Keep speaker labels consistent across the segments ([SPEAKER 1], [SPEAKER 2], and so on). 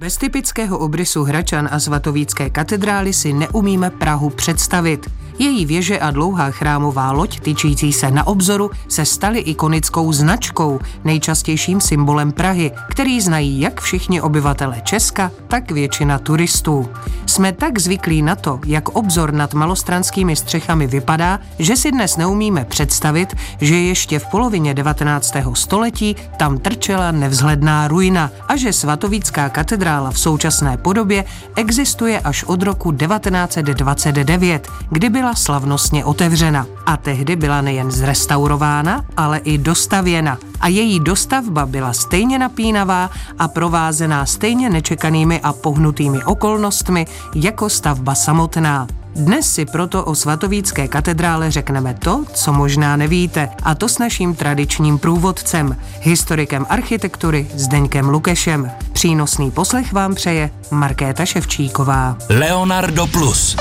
[SPEAKER 1] Bez typického obrysu Hračan a svatovícké katedrály si neumíme Prahu představit. Její věže a dlouhá chrámová loď, tyčící se na obzoru, se staly ikonickou značkou, nejčastějším symbolem Prahy, který znají jak všichni obyvatele Česka, tak většina turistů. Jsme tak zvyklí na to, jak obzor nad malostranskými střechami vypadá, že si dnes neumíme představit, že ještě v polovině 19. století tam trčela nevzhledná ruina a že svatovícká katedrála v současné podobě existuje až od roku 1929, kdy byla slavnostně otevřena. A tehdy byla nejen zrestaurována, ale i dostavěna. A její dostavba byla stejně napínavá a provázená stejně nečekanými a pohnutými okolnostmi jako stavba samotná. Dnes si proto o svatovícké katedrále řekneme to, co možná nevíte, a to s naším tradičním průvodcem, historikem architektury Zdeňkem Lukešem. Přínosný poslech vám přeje Markéta Ševčíková.
[SPEAKER 2] Leonardo Plus.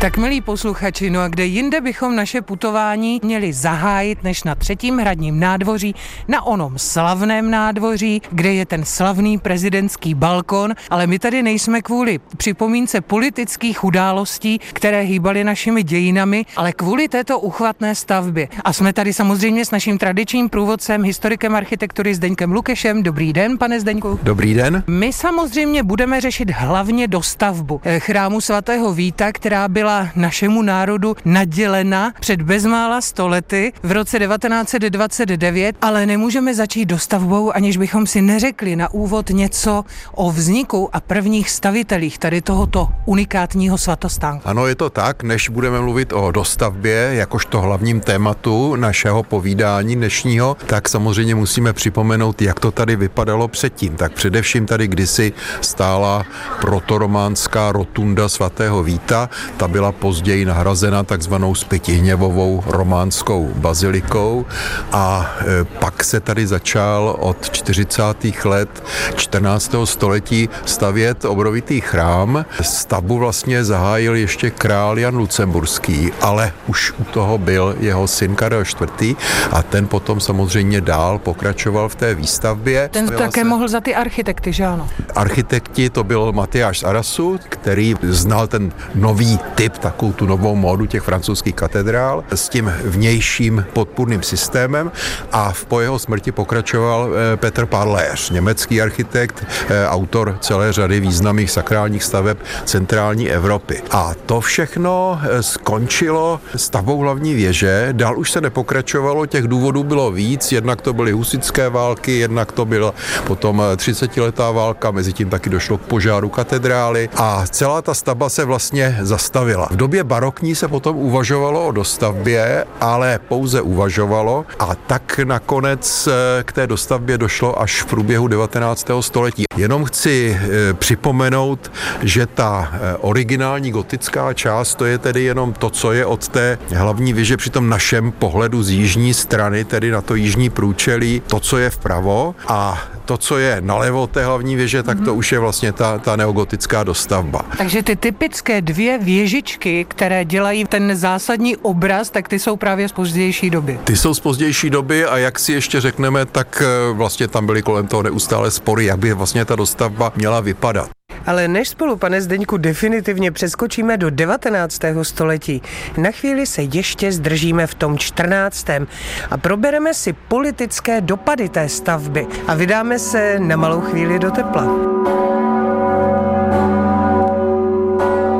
[SPEAKER 1] Tak milí posluchači, no a kde jinde bychom naše putování měli zahájit než na třetím hradním nádvoří, na onom slavném nádvoří, kde je ten slavný prezidentský balkon, ale my tady nejsme kvůli připomínce politických událostí, které hýbaly našimi dějinami, ale kvůli této uchvatné stavbě. A jsme tady samozřejmě s naším tradičním průvodcem, historikem architektury Zdeňkem Lukešem. Dobrý den, pane Zdeňku.
[SPEAKER 3] Dobrý den.
[SPEAKER 1] My samozřejmě budeme řešit hlavně dostavbu eh, chrámu svatého Víta, která byla byla našemu národu nadělena před bezmála stolety v roce 1929, ale nemůžeme začít dostavbou, aniž bychom si neřekli na úvod něco o vzniku a prvních stavitelích tady tohoto unikátního svatostánku.
[SPEAKER 3] Ano, je to tak, než budeme mluvit o dostavbě, jakožto hlavním tématu našeho povídání dnešního, tak samozřejmě musíme připomenout, jak to tady vypadalo předtím. Tak především tady kdysi stála protorománská rotunda svatého Víta, ta byla později nahrazena takzvanou zpětihněvovou románskou bazilikou a e, pak se tady začal od 40. let 14. století stavět obrovitý chrám. Stavbu vlastně zahájil ještě král Jan Lucemburský, ale už u toho byl jeho syn Karel IV. a ten potom samozřejmě dál pokračoval v té výstavbě.
[SPEAKER 1] Ten také se... mohl za ty architekty, že ano?
[SPEAKER 3] Architekti to byl Matyáš Arasu, který znal ten nový typ typ, takovou tu novou módu těch francouzských katedrál s tím vnějším podpůrným systémem a po jeho smrti pokračoval eh, Petr Parléř, německý architekt, eh, autor celé řady významných sakrálních staveb centrální Evropy. A to všechno eh, skončilo stavbou hlavní věže, dál už se nepokračovalo, těch důvodů bylo víc, jednak to byly husické války, jednak to byla potom 30-letá válka, mezi tím taky došlo k požáru katedrály a celá ta stavba se vlastně zastavila. V době barokní se potom uvažovalo o dostavbě, ale pouze uvažovalo a tak nakonec eh, k té dostavbě došlo až v průběhu 19. století. Jenom chci eh, připomenout, že ta eh, originální gotická část, to je tedy jenom to, co je od té hlavní věže při tom našem pohledu z jižní strany, tedy na to jižní průčelí, to, co je vpravo a to, co je nalevo té hlavní věže, tak to mm-hmm. už je vlastně ta, ta neogotická dostavba.
[SPEAKER 1] Takže ty typické dvě věžičky, které dělají ten zásadní obraz, tak ty jsou právě z pozdější doby.
[SPEAKER 3] Ty jsou z pozdější doby a jak si ještě řekneme, tak eh, vlastně tam byly kolem toho neustále spory, jak by vlastně ta dostavba měla vypadat.
[SPEAKER 1] Ale než spolu, pane Zdeňku, definitivně přeskočíme do 19. století, na chvíli se ještě zdržíme v tom 14. a probereme si politické dopady té stavby a vydáme se na malou chvíli do tepla.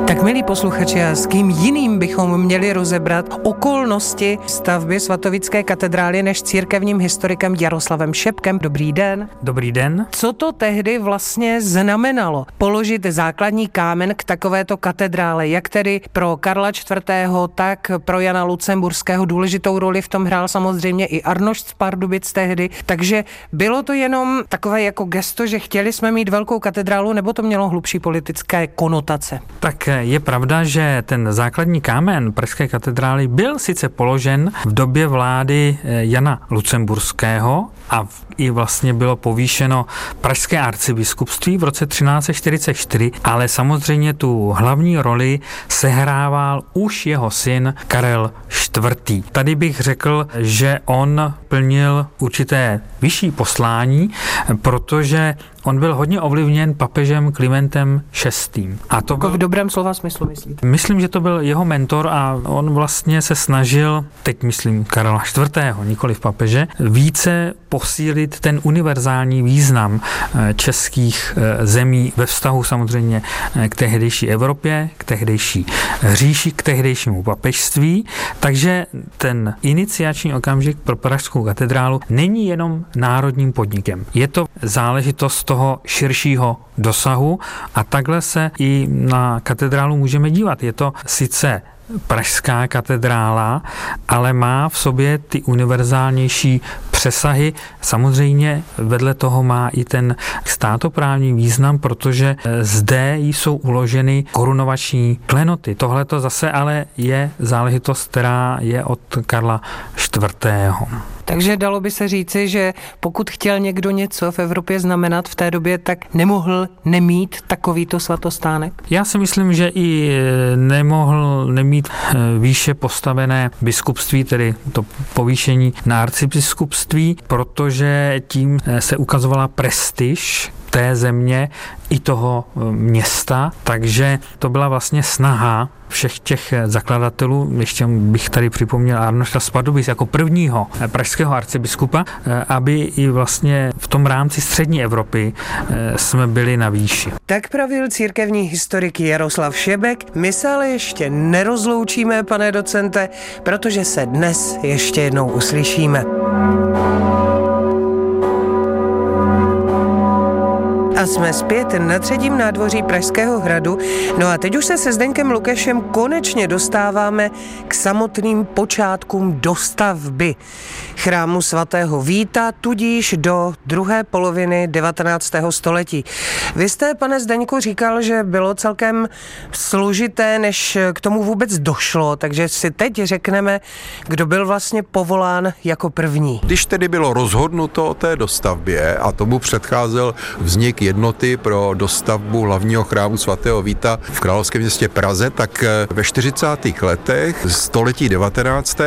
[SPEAKER 1] Tak milí posluchači, a s kým jiným bychom měli rozebrat okolnosti stavby svatovické katedrály než církevním historikem Jaroslavem Šepkem. Dobrý den.
[SPEAKER 4] Dobrý den.
[SPEAKER 1] Co to tehdy vlastně znamenalo? Položit základní kámen k takovéto katedrále, jak tedy pro Karla IV., tak pro Jana Lucemburského důležitou roli v tom hrál samozřejmě i Arnošt z Pardubic tehdy. Takže bylo to jenom takové jako gesto, že chtěli jsme mít velkou katedrálu, nebo to mělo hlubší politické konotace?
[SPEAKER 4] Tak
[SPEAKER 2] je pravda, že ten základní kámen Pražské katedrály byl sice položen v době vlády eh, Jana Lucemburského a i vlastně bylo povýšeno Pražské arcibiskupství v roce 1344, ale samozřejmě tu hlavní roli sehrával už jeho syn Karel IV. Tady bych řekl, že on plnil určité vyšší poslání, protože On byl hodně ovlivněn papežem Klimentem VI.
[SPEAKER 1] A to jako byl, v dobrém slova smyslu myslíte?
[SPEAKER 2] Myslím, že to byl jeho mentor a on vlastně se snažil, teď myslím Karla IV., nikoli v papeže, více posílit ten univerzální význam eh, českých eh, zemí ve vztahu samozřejmě eh, k tehdejší Evropě, k tehdejší říši, k tehdejšímu papežství. Takže ten iniciační okamžik pro Pražskou katedrálu není jenom národním podnikem. Je to záležitost toho širšího dosahu a takhle se i na katedrálu můžeme dívat. Je to sice Pražská katedrála, ale má v sobě ty univerzálnější přesahy. Samozřejmě vedle toho má i ten státoprávní význam, protože zde jsou uloženy korunovační klenoty. Tohle to zase ale je záležitost, která je od Karla IV.
[SPEAKER 1] Takže dalo by se říci, že pokud chtěl někdo něco v Evropě znamenat v té době, tak nemohl nemít takovýto svatostánek?
[SPEAKER 2] Já si myslím, že i e, nemohl nemít e, výše postavené biskupství, tedy to povýšení na arcibiskupství, protože tím e, se ukazovala prestiž té země i toho města, takže to byla vlastně snaha všech těch zakladatelů, ještě bych tady připomněl Arnošta Spadubic jako prvního pražského arcibiskupa, aby i vlastně v tom rámci střední Evropy jsme byli na výši.
[SPEAKER 1] Tak pravil církevní historik Jaroslav Šebek. My se ale ještě nerozloučíme, pane docente, protože se dnes ještě jednou uslyšíme. Jsme zpět na třetím nádvoří Pražského hradu. No a teď už se se Zdeňkem Lukešem konečně dostáváme k samotným počátkům dostavby chrámu svatého Víta, tudíž do druhé poloviny 19. století. Vy jste, pane Zdeňku, říkal, že bylo celkem složité, než k tomu vůbec došlo, takže si teď řekneme, kdo byl vlastně povolán jako první.
[SPEAKER 3] Když tedy bylo rozhodnuto o té dostavbě a tomu předcházel vznik jednoty pro dostavbu hlavního chrámu svatého Víta v královském městě Praze, tak eh, ve 40. letech století 19.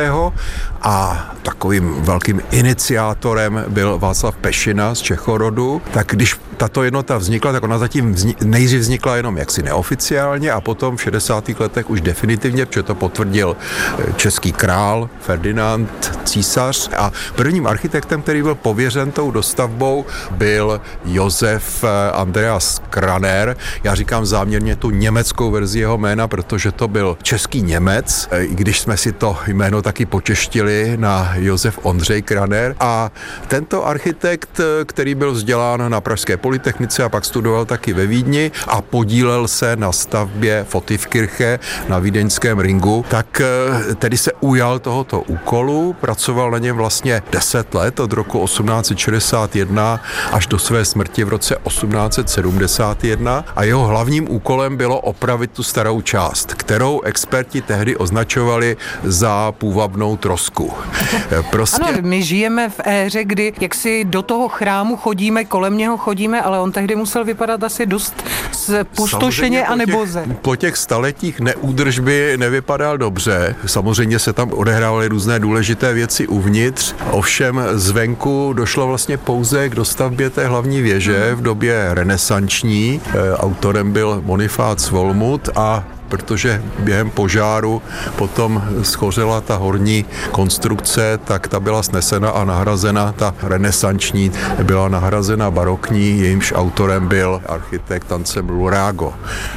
[SPEAKER 3] a takovým velkým iniciátorem byl Václav Pešina z Čechorodu, tak když tato jednota vznikla, tak ona zatím vznik, nejdřív vznikla jenom jaksi neoficiálně a potom v 60. letech už definitivně, protože to potvrdil eh, český král Ferdinand císař a prvním architektem, který byl pověřen tou dostavbou, byl Josef eh, Andreas Kraner. Já říkám záměrně tu německou verzi jeho jména, protože to byl český Němec, eh, i když jsme si to jméno taky počeštili na Josef Ondřej Kraner. A tento architekt, který byl vzdělán na Pražské polytechnice a pak studoval taky ve Vídni a podílel se na stavbě Fotivkirche na vídeňském ringu, tak eh, tedy se ujal tohoto úkolu, pracoval na něm vlastně 10 let od roku 1861 až do své smrti v roce 1871 a jeho hlavním úkolem bylo opravit tu starou část, kterou experti tehdy označovali za půvabnou trosku.
[SPEAKER 1] Prostě... Ano, my žijeme v éře, kdy jak si do toho chrámu chodíme, kolem něho chodíme, ale on tehdy musel vypadat asi dost pustošeně a neboze.
[SPEAKER 3] Po těch staletích neúdržby nevypadal dobře. Samozřejmě se tam odehrávaly různé důležité věci uvnitř. Ovšem zvenku došlo vlastně pouze k dostavbě té hlavní věže v době renesanční. E, autorem byl Bonifác Volmut a protože během požáru potom schořela ta horní konstrukce, tak ta byla snesena a nahrazena, ta renesanční byla nahrazena barokní, jejímž autorem byl architekt Tancem Lurago.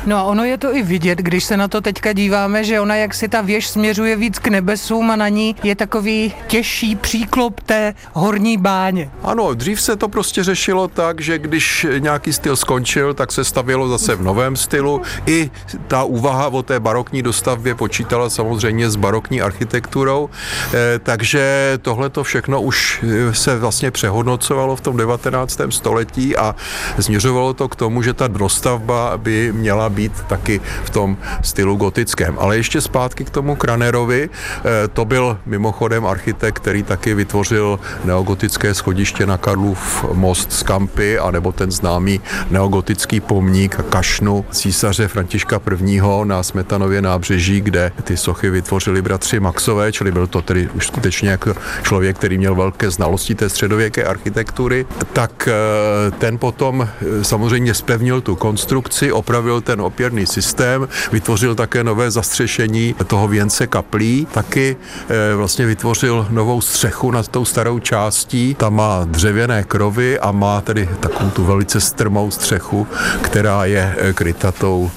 [SPEAKER 1] No a ono je to i vidět, když se na to teďka díváme, že ona jak si ta věž směřuje víc k nebesům a na ní je takový těžší příklop té horní báně.
[SPEAKER 3] Ano, dřív se to prostě řešilo tak, že když nějaký styl skončil, tak se stavělo zase v novém stylu. I ta úvaha snaha o té barokní dostavbě počítala samozřejmě s barokní architekturou, eh, takže tohle to všechno už eh, se vlastně přehodnocovalo v tom 19. století a směřovalo to k tomu, že ta dostavba by měla být taky v tom stylu gotickém. Ale ještě zpátky k tomu Kranerovi, eh, to byl mimochodem architekt, který taky vytvořil neogotické schodiště na Karlův most z Kampy, anebo ten známý neogotický pomník Kašnu císaře Františka I. na Smetanově nábřeží, kde ty sochy vytvořili bratři Maxové, čili byl to tedy už skutečně jako člověk, který měl velké znalosti té středověké architektury, tak eh, ten potom eh, samozřejmě spevnil tu konstrukci, opravil ten opěrný systém, vytvořil také nové zastřešení toho věnce kaplí, taky eh, vlastně vytvořil novou střechu nad tou starou částí, tam má dřevěné krovy a má tedy takovou tu velice strmou střechu, která je kryta tou,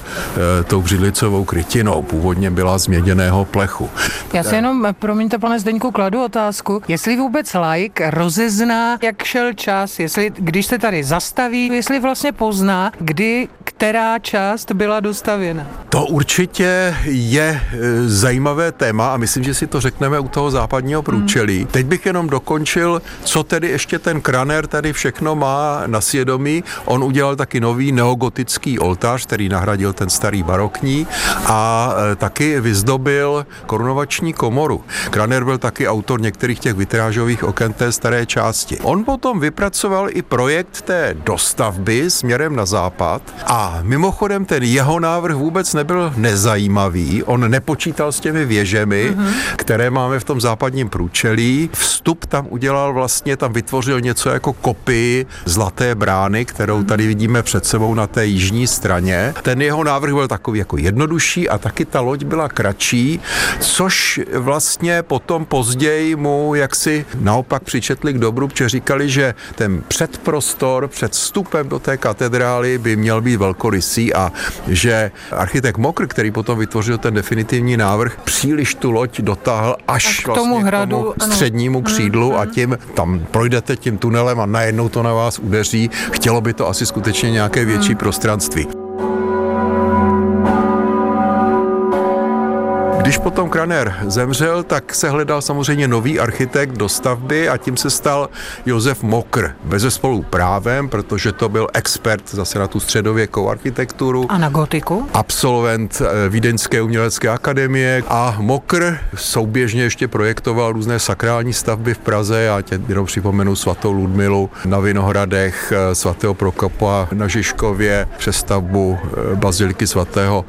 [SPEAKER 3] tou břidlicovou krytinou. Původně byla z měděného plechu.
[SPEAKER 1] Já si jenom, promiňte pane Zdeňku, kladu otázku, jestli vůbec like rozezná, jak šel čas, jestli když se tady zastaví, jestli vlastně pozná, kdy která část byla dostavěna.
[SPEAKER 3] To určitě je e, zajímavé téma a myslím, že si to řekneme u toho západního průčelí. Hmm. Teď bych jenom dokončil, co tedy ještě ten Kraner tady všechno má na svědomí. On udělal taky nový neogotický oltář, který nahradil ten starý barokní a e, taky vyzdobil korunovační komoru. Kraner byl taky autor některých těch vitrážových oken té staré části. On potom vypracoval i projekt té dostavby směrem na západ a mimochodem ten jeho návrh vůbec nebyl nezajímavý. On nepočítal s těmi věžemi, mm-hmm. které máme v tom západním průčelí. Vstup tam udělal vlastně, tam vytvořil něco jako kopii zlaté brány, kterou tady vidíme před sebou na té jižní straně. Ten jeho návrh byl takový jako jednodušší a taky ta loď byla kratší, což vlastně potom později mu jaksi naopak přičetli k dobru, protože říkali, že ten předprostor před vstupem do té katedrály by měl být velkorysý a že architekt Mokr, který potom vytvořil ten definitivní návrh, příliš tu loď dotáhl až k tomu vlastně hradu, k tomu střednímu ano. křídlu a tím tam projdete tím tunelem a najednou to na vás udeří. Chtělo by to asi skutečně nějaké větší prostranství. Když potom Kraner zemřel, tak se hledal samozřejmě nový architekt do stavby a tím se stal Josef Mokr. Bez spolu právem, protože to byl expert zase na tu středověkou architekturu.
[SPEAKER 1] A na gotiku?
[SPEAKER 3] Absolvent eh, Vídeňské umělecké akademie a Mokr souběžně ještě projektoval různé sakrální stavby v Praze. Já tě jenom připomenu svatou Ludmilu na Vinohradech, eh, svatého Prokopa na Žižkově, přestavbu eh, baziliky svatého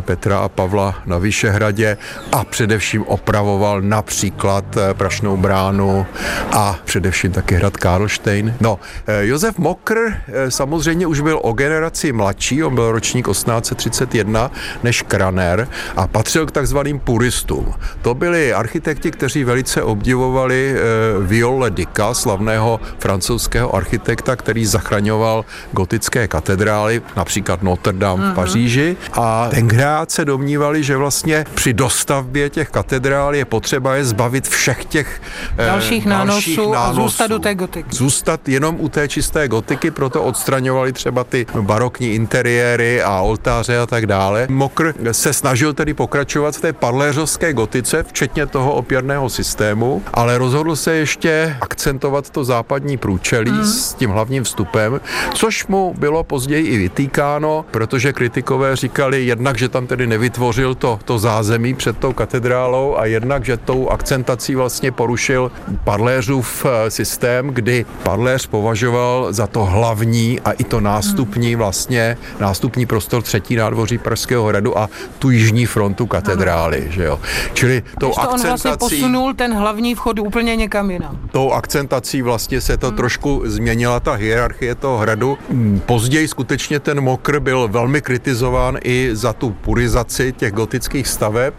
[SPEAKER 3] Petra a Pavla na Vyšehradě a především opravoval například eh, Prašnou bránu a především taky hrad Karlštejn. No, eh, Josef Mokr eh, samozřejmě už byl o generaci mladší, on byl ročník 1831 než Kraner a patřil k takzvaným puristům. To byli architekti, kteří velice obdivovali Viole Dika, slavného francouzského architekta, který zachraňoval gotické katedrály, například Notre Dame v mhm. Paříži a tenkrát se domnívali, že vlastně při dostavbě těch katedrál je potřeba je zbavit všech těch
[SPEAKER 1] eh, dalších, nánosů, dalších nánosů a zůstat u té gotiky.
[SPEAKER 3] Zůstat jenom u té čisté gotiky, proto odstraňovali třeba ty barokní interiéry a oltáře a tak dále. Mokr se snažil tedy pokračovat v té parléřovské gotice, včetně toho opěrného systému, ale rozhodl se ještě akcentovat to západní průčelí mm. s tím hlavním vstupem, což mu bylo později i vytýkáno, protože kritikové říkali jednak, že tam tedy nevytvořil to, to zázemí před tou katedrálou a jednak, že tou akcentací vlastně porušil Parléřův eh, systém, kdy Parléř považoval za to hlavní a i to nástupní vlastně, nástupní prostor třetí nádvoří Pražského hradu a tu jižní frontu katedrály, že jo. Čili tou
[SPEAKER 1] to akcentací... on vlastně posunul ten hlavní vchod úplně někam jinam.
[SPEAKER 3] Tou akcentací vlastně se to hmm. trošku změnila ta hierarchie toho hradu. Hmm, později skutečně ten Mokr byl velmi kritizován i za tu purizaci těch gotických staveb,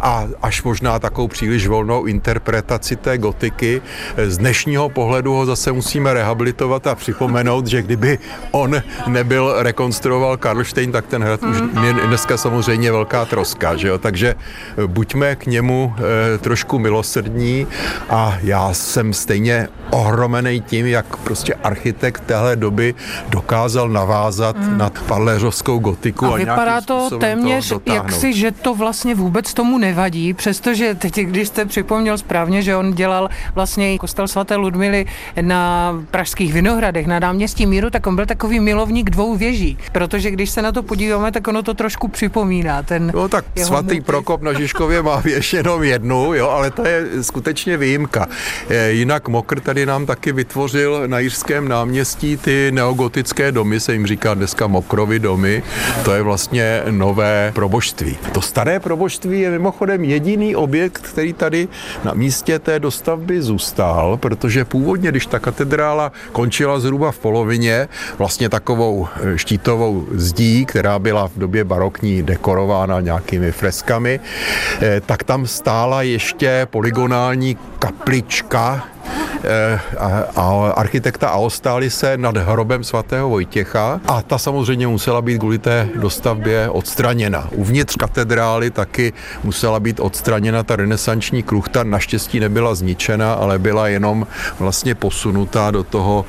[SPEAKER 3] a až možná takovou příliš volnou interpretaci té gotiky. Z dnešního pohledu ho zase musíme rehabilitovat a připomenout, že kdyby on nebyl rekonstruoval Karlštejn, tak ten hrad mm. už je dneska samozřejmě velká troska, že jo? takže buďme k němu e, trošku milosrdní a já jsem stejně ohromený tím, jak prostě architekt téhle doby dokázal navázat mm. na parléřovskou gotiku.
[SPEAKER 1] A, a vypadá to téměř to jaksi, že to vlastně vůbec tomu nevadí, přestože teď, když jste připomněl správně, že on dělal vlastně kostel svaté Ludmily na pražských Vinohradech, na náměstí Míru, tak on byl takový milovník dvou věží, protože když se na to podíváme, tak ono to trošku připomíná. Ten
[SPEAKER 3] no tak svatý motiv. Prokop na Žižkově má věž jenom jednu, jo, ale to je skutečně výjimka. Jinak Mokr tady nám taky vytvořil na Jiřském náměstí ty neogotické domy, se jim říká dneska Mokrovy domy. To je vlastně nové proboštství. To staré proboštství je mimochodem jediný objekt, který tady na místě té dostavby zůstal, protože původně, když ta katedrála končila zhruba v polovině, vlastně takovou eh, štítovou zdí, která byla v době barokní dekorována nějakými freskami, eh, tak tam stála ještě polygonální kaplička, Eh, a architekta Aostálise nad hrobem svatého Vojtěcha a ta samozřejmě musela být kvůli té dostavbě odstraněna. Uvnitř katedrály taky musela být odstraněna ta renesanční kruchta, naštěstí nebyla zničena, ale byla jenom vlastně posunutá do toho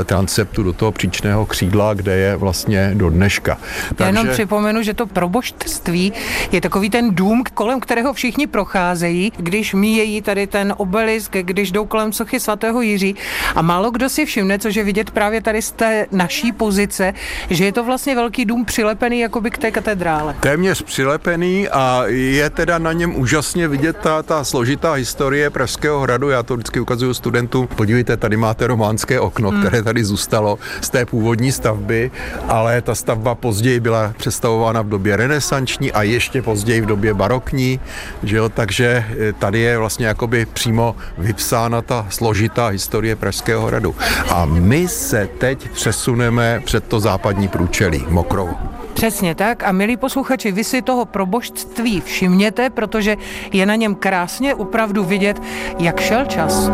[SPEAKER 3] eh, transeptu, do toho příčného křídla, kde je vlastně do dneška.
[SPEAKER 1] Já jenom připomenu, že to proboštství je takový ten dům, kolem kterého všichni procházejí, když míjejí tady ten obelisk, když jdou kolem sochy svatého Jiří. A málo kdo si všimne, což je vidět právě tady z té naší pozice, že je to vlastně velký dům přilepený jakoby k té katedrále.
[SPEAKER 3] Téměř přilepený a je teda na něm úžasně vidět ta, ta složitá historie Pražského hradu. Já to vždycky ukazuju studentům. Podívejte, tady máte románské okno, hmm. které tady zůstalo z té původní stavby, ale ta stavba později byla představována v době renesanční a ještě později v době barokní, že jo? takže eh, tady je vlastně jakoby přímo vypsána ta složitá historie Pražského hradu. A my se teď přesuneme před to západní průčelí, Mokrou.
[SPEAKER 1] Přesně tak a milí posluchači, vy si toho probožství všimněte, protože je na něm krásně opravdu vidět, jak šel čas.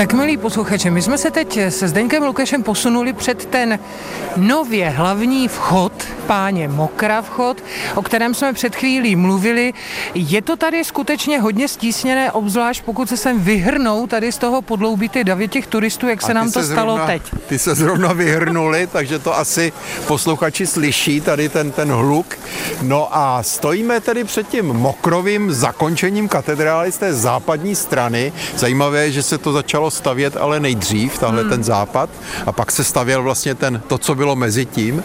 [SPEAKER 1] Tak milí posluchači, my jsme se teď se Zdeňkem Lukešem posunuli před ten nově hlavní vchod, páně Mokra vchod, o kterém jsme před chvílí mluvili. Je to tady skutečně hodně stísněné, obzvlášť pokud se sem vyhrnou tady z toho podloubí ty davy těch turistů, jak se nám to se stalo
[SPEAKER 3] zrovna,
[SPEAKER 1] teď.
[SPEAKER 3] Ty se zrovna vyhrnuli, takže to asi posluchači slyší, tady ten, ten hluk. No a stojíme tedy před tím mokrovým zakončením katedrály z té západní strany. Zajímavé je, že se to začalo stavět ale nejdřív, tahle hmm. ten západ, a pak se stavěl vlastně ten, to, co bylo mezi tím.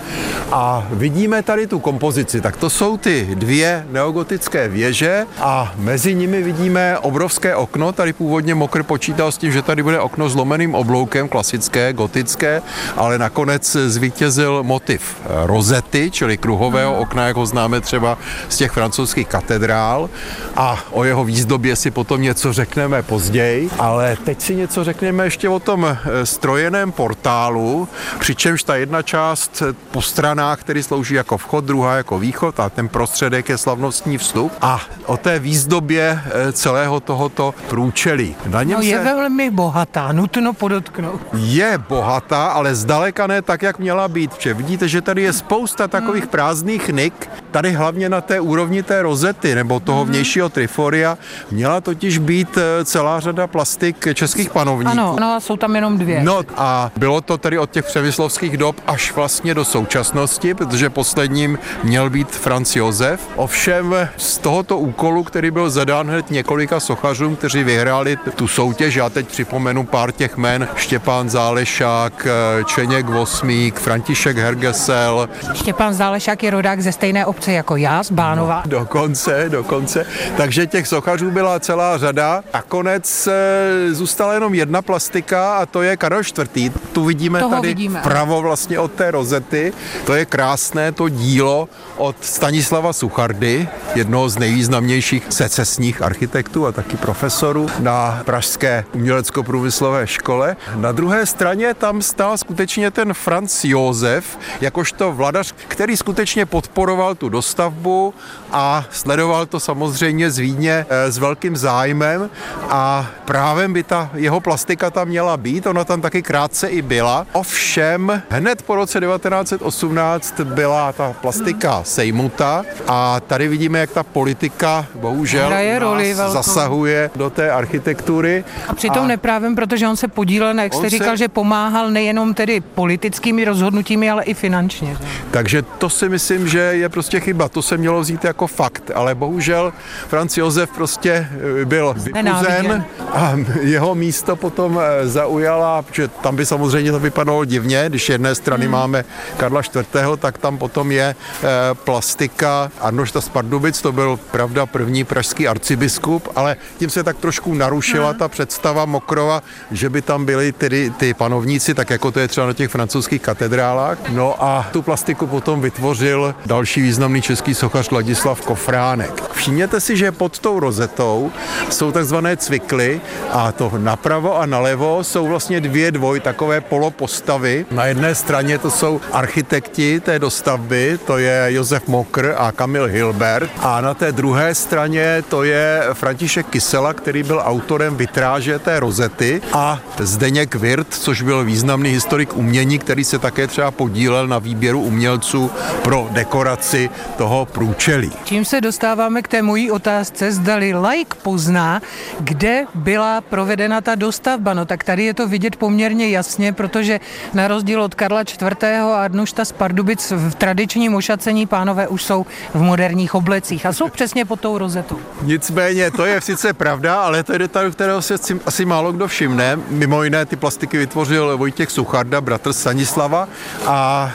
[SPEAKER 3] A vidíme tady tu kompozici, tak to jsou ty dvě neogotické věže a mezi nimi vidíme obrovské okno, tady původně Mokr počítal s tím, že tady bude okno s lomeným obloukem, klasické, gotické, ale nakonec zvítězil motiv rozety, čili kruhového hmm. okna, jak ho známe třeba z těch francouzských katedrál a o jeho výzdobě si potom něco řekneme později, ale teď si něco řekněme ještě o tom eh, strojeném portálu, přičemž ta jedna část po stranách, který slouží jako vchod, druhá jako východ a ten prostředek je slavnostní vstup a o té výzdobě eh, celého tohoto průčelí.
[SPEAKER 1] Na něm no je se... velmi bohatá, nutno podotknout.
[SPEAKER 3] Je bohatá, ale zdaleka ne tak, jak měla být. Vše vidíte, že tady je spousta takových prázdných nik, tady hlavně na té úrovni té rozety nebo toho hmm. vnějšího triforia měla totiž být eh, celá řada plastik českých panovníků.
[SPEAKER 1] Ano, no, jsou tam jenom dvě.
[SPEAKER 3] No a bylo to tedy od těch přemyslovských dob až vlastně do současnosti, protože posledním měl být Franz Josef. Ovšem z tohoto úkolu, který byl zadán hned několika sochařům, kteří vyhráli tu soutěž, já teď připomenu pár těch men, Štěpán Zálešák, Čeněk Vosmík, František Hergesel.
[SPEAKER 1] Štěpán Zálešák je rodák ze stejné obce dokonce jako já z Bánova.
[SPEAKER 3] No, dokonce, dokonce. Takže těch sochařů byla celá řada. A konec e, zůstala jenom jedna plastika a to je Karel IV. Tu vidíme
[SPEAKER 1] Toho
[SPEAKER 3] tady
[SPEAKER 1] vidíme.
[SPEAKER 3] vpravo vlastně od té rozety. To je krásné to dílo od Stanislava Suchardy, jednoho z nejvýznamnějších secesních architektů a taky profesorů na Pražské umělecko-průmyslové škole. Na druhé straně tam stál skutečně ten Franz Josef, jakožto vladař, který skutečně podporoval tu dostavbu a sledoval to samozřejmě z Vídně eh, s velkým zájmem a právem by ta jeho plastika tam měla být, ona tam taky krátce i byla. Ovšem, hned po roce 1918 byla ta plastika sejmuta a tady vidíme, jak ta politika bohužel
[SPEAKER 1] Hraje roli velkou.
[SPEAKER 3] zasahuje do té architektury.
[SPEAKER 1] A přitom a... neprávem, protože on se podílel, na, jak jste
[SPEAKER 3] On se-
[SPEAKER 1] říkal, že pomáhal nejenom tedy politickými rozhodnutími, ale i finančně. že?
[SPEAKER 3] Takže to si myslím, že je prostě chyba. To se mělo vzít jako fakt, ale bohužel Franz Josef prostě eh, byl vypuzen a jeho místo potom eh, zaujala, že tam by samozřejmě to vypadalo divně, když jedné strany hmm. máme Karla IV., tak tam potom je eh, plastika Arnošta z Pardubic, to byl pravda první pražský arcibiskup, ale tím se tak trošku narušila ta představa Mokrova, že by tam byli tedy ty panovníci, tak jako to je třeba na těch francouzských katedrálách. No a tu plastiku potom vytvořil další významný český sochař Ladislav Kofránek. Všimněte si, že pod tou rozetou jsou takzvané cvikly a to napravo a nalevo jsou vlastně dvě dvoj takové polopostavy. Na jedné straně to jsou architekti té dostavby, to je Josef Mokr a Kamil Hilbert a na té druhé straně to je František Kysela, který byl autorem vitráže té rozety a Zdeněk Wirt, což byl významný historik umění, který se také třeba podílel na výběru umělců pro dekoraci toho průčelí.
[SPEAKER 1] Čím se dostáváme k té mojí otázce, zdali like pozná, kde byla provedena ta dostavba. No tak tady je to vidět poměrně jasně, protože na rozdíl od Karla IV. a Arnušta z Pardubic v tradičním ošacení pánové už jsou v moderních oblecích a jsou přesně pod tou rozetou.
[SPEAKER 3] Nicméně, to je sice pravda, ale to je detail, kterého se asi- málo kdo všimne. Mimo jiné ty plastiky vytvořil Vojtěch Sucharda, bratr Stanislava a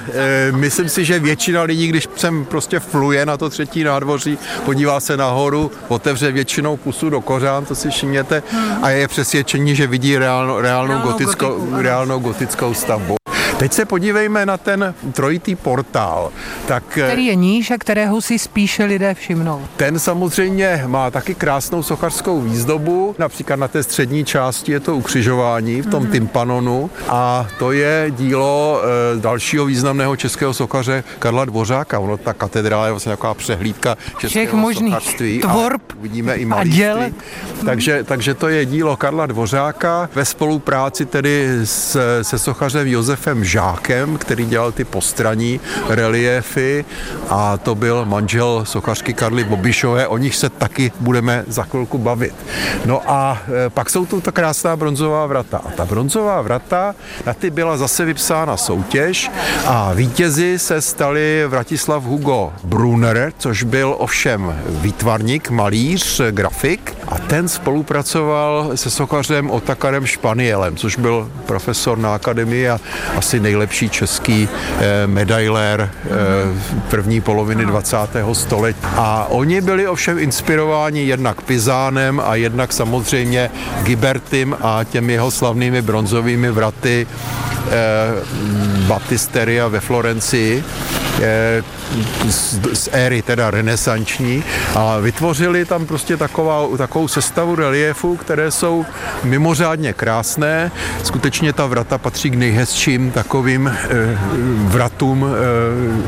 [SPEAKER 3] e, myslím si, že většina lidí, když sem prostě fluje na to třetí nádvoří, podívá se nahoru, otevře většinou pusu do kořán, to si všimněte, a je přesvědčení, že vidí reálnou, reálnou,
[SPEAKER 1] Reálnou
[SPEAKER 3] gotickou,
[SPEAKER 1] gotiku, ano.
[SPEAKER 3] reálnou gotickou stavbu. Teď se podívejme na ten trojitý portál. Tak, e,
[SPEAKER 1] Který je níž a kterého si spíše lidé všimnou.
[SPEAKER 3] ten samozřejmě má taky krásnou sochařskou výzdobu, například na té střední části je to ukřižování v tom mm. tympanonu a to je dílo e, dalšího významného českého sochaře Karla Dvořáka. Ono, ta katedrála je vlastně taková přehlídka českého
[SPEAKER 1] možných
[SPEAKER 3] sochařství
[SPEAKER 1] tvorb
[SPEAKER 3] a vidíme i
[SPEAKER 1] a
[SPEAKER 3] malířství.
[SPEAKER 1] děl.
[SPEAKER 3] Takže, takže to je dílo Karla Dvořáka ve spolupráci tedy s, se sochařem Josefem Žákem, který dělal ty postraní reliéfy a to byl manžel sochařky Karly Bobišové, o nich se taky budeme za chvilku bavit. No a e, pak jsou tu ta krásná bronzová vrata. A ta bronzová vrata, na ty byla zase vypsána soutěž a vítězi se stali Vratislav Hugo Brunner, což byl ovšem výtvarník, malíř, grafik a ten spolupracoval se sochařem Otakarem Španielem, což byl profesor na akademii a asi nejlepší český eh, medailér eh, první poloviny 20. století. A oni byli ovšem inspirováni jednak Pizánem a jednak samozřejmě Gibertim a těmi jeho slavnými bronzovými vraty eh, Baptisteria ve Florencii eh, z, z éry teda renesanční a vytvořili tam prostě taková, takovou sestavu reliefů, které jsou mimořádně krásné. Skutečně ta vrata patří k nejhezčím takovým eh, vratům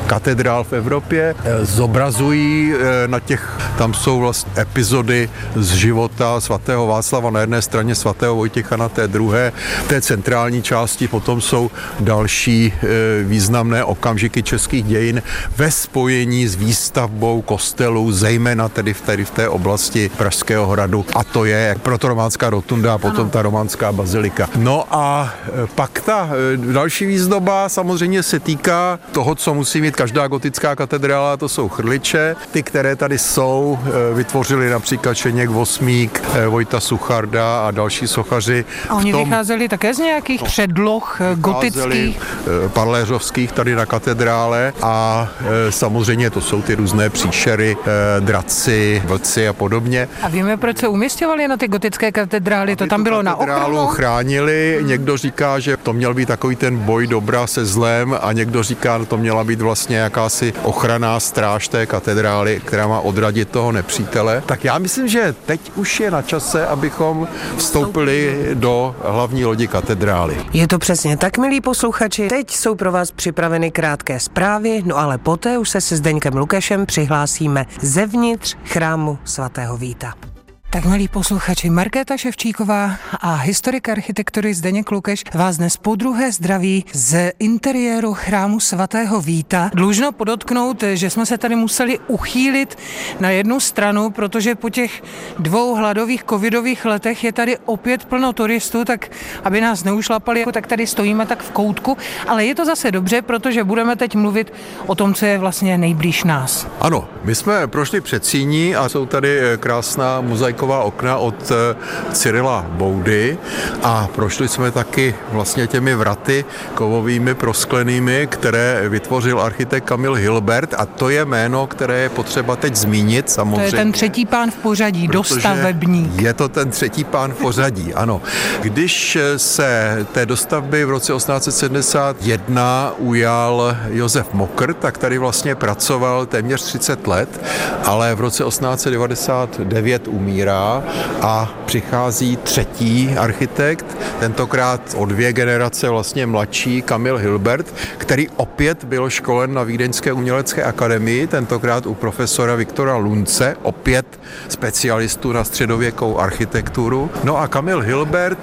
[SPEAKER 3] katedrál v Evropě. Zobrazují na těch, tam jsou vlastně epizody z života svatého Václava na jedné straně, svatého Vojtěcha na té druhé. Té centrální části potom jsou další eh, významné okamžiky českých dějin ve spojení s výstavbou kostelů, zejména tedy v, tedy v té oblasti Pražského hradu. A to je jak protorománská rotunda a potom ta románská bazilika. No a e, pak ta e, další výzdoba samozřejmě se týká toho, co musí mít každá gotická katedrála, to jsou chrliče. Ty, které tady jsou, e, vytvořili například Šeněk Vosmík, e, Vojta Sucharda a další sochaři.
[SPEAKER 1] A oni
[SPEAKER 3] tom
[SPEAKER 1] vycházeli také z nějakých předloh eh,
[SPEAKER 3] vycházeli,
[SPEAKER 1] gotických.
[SPEAKER 3] e, parléřovských tady na katedrále a e, samozřejmě to jsou ty různé příšery, e, draci, vlci a podobně.
[SPEAKER 1] A víme, proč se umistovali na ty gotické katedrály? To tam bylo na ochranu?
[SPEAKER 3] chránili, někdo říká, že to měl být takový ten boj dobra se zlem a někdo říká, že to měla být vlastně jakási ochraná stráž té katedrály, která má odradit toho nepřítele. Tak já myslím, že teď už je na čase, abychom vstoupili do hlavní lodi katedrály.
[SPEAKER 1] Je to přesně tak, milí posluchači. Teď jsou pro vás připraveny krátké zprávy, no ale poté už se se Zdeňkem Lukešem přihlásíme zevnitř chrámu svatého Víta. Tak milí posluchači, Markéta Ševčíková a historik architektury Zdeněk Lukeš vás dnes po druhé zdraví z interiéru chrámu svatého Víta. Dlužno podotknout, že jsme se tady museli uchýlit na jednu stranu, protože po těch dvou hladových covidových letech je tady opět plno turistů, tak aby nás neušlapali, tak tady stojíme tak v koutku, ale je to zase dobře, protože budeme teď mluvit o tom, co je vlastně nejblíž nás.
[SPEAKER 3] Ano, my jsme prošli před síní a jsou tady krásná mozaika dálková okna od eh, Cyrila Boudy a prošli jsme taky vlastně těmi vraty kovovými prosklenými, které vytvořil architekt Kamil Hilbert a to je jméno, které je potřeba teď zmínit samozřejmě.
[SPEAKER 1] To je ten třetí pán v pořadí, dostavebník.
[SPEAKER 3] Je to ten třetí pán v pořadí, ano. Když se té dostavby v roce 1871 ujal Josef Mokr, tak tady vlastně pracoval téměř 30 let, ale v roce 1899 umírá umírá a přichází třetí architekt, tentokrát o dvě generace vlastně mladší Kamil Hilbert, který opět byl školen na Vídeňské umělecké akademii, tentokrát u profesora Viktora Lunce, opět specialistu na středověkou architekturu. No a Kamil Hilbert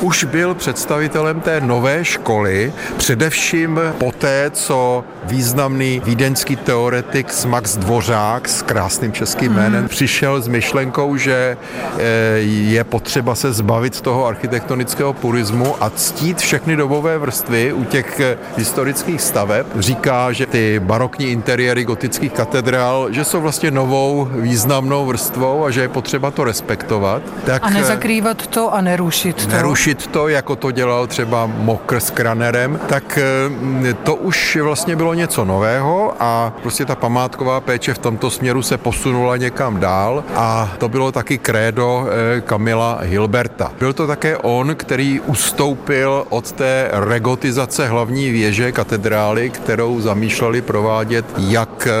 [SPEAKER 3] už byl představitelem té nové školy, především poté, co významný vídeňský teoretik Max Dvořák s krásným českým jménem mm. přišel s myšlenkou, že eh, je potřeba se zbavit toho architektonického purismu a ctít všechny dobové vrstvy u těch eh, historických staveb. Říká, že ty barokní interiéry gotických katedrál, že jsou vlastně novou významnou vrstvou a že je potřeba to respektovat.
[SPEAKER 1] Tak, a nezakrývat to a nerušit to.
[SPEAKER 3] Nerušit to, jako to dělal třeba Mokr s Kranerem, tak eh, to už vlastně bylo něco nového a prostě ta památková péče v tomto směru se posunula někam dál a to bylo taky krédo eh, Kamila Hilberta. Byl to také on, který ustoupil od té regotizace hlavní věže katedrály, kterou zamýšleli provádět jak eh,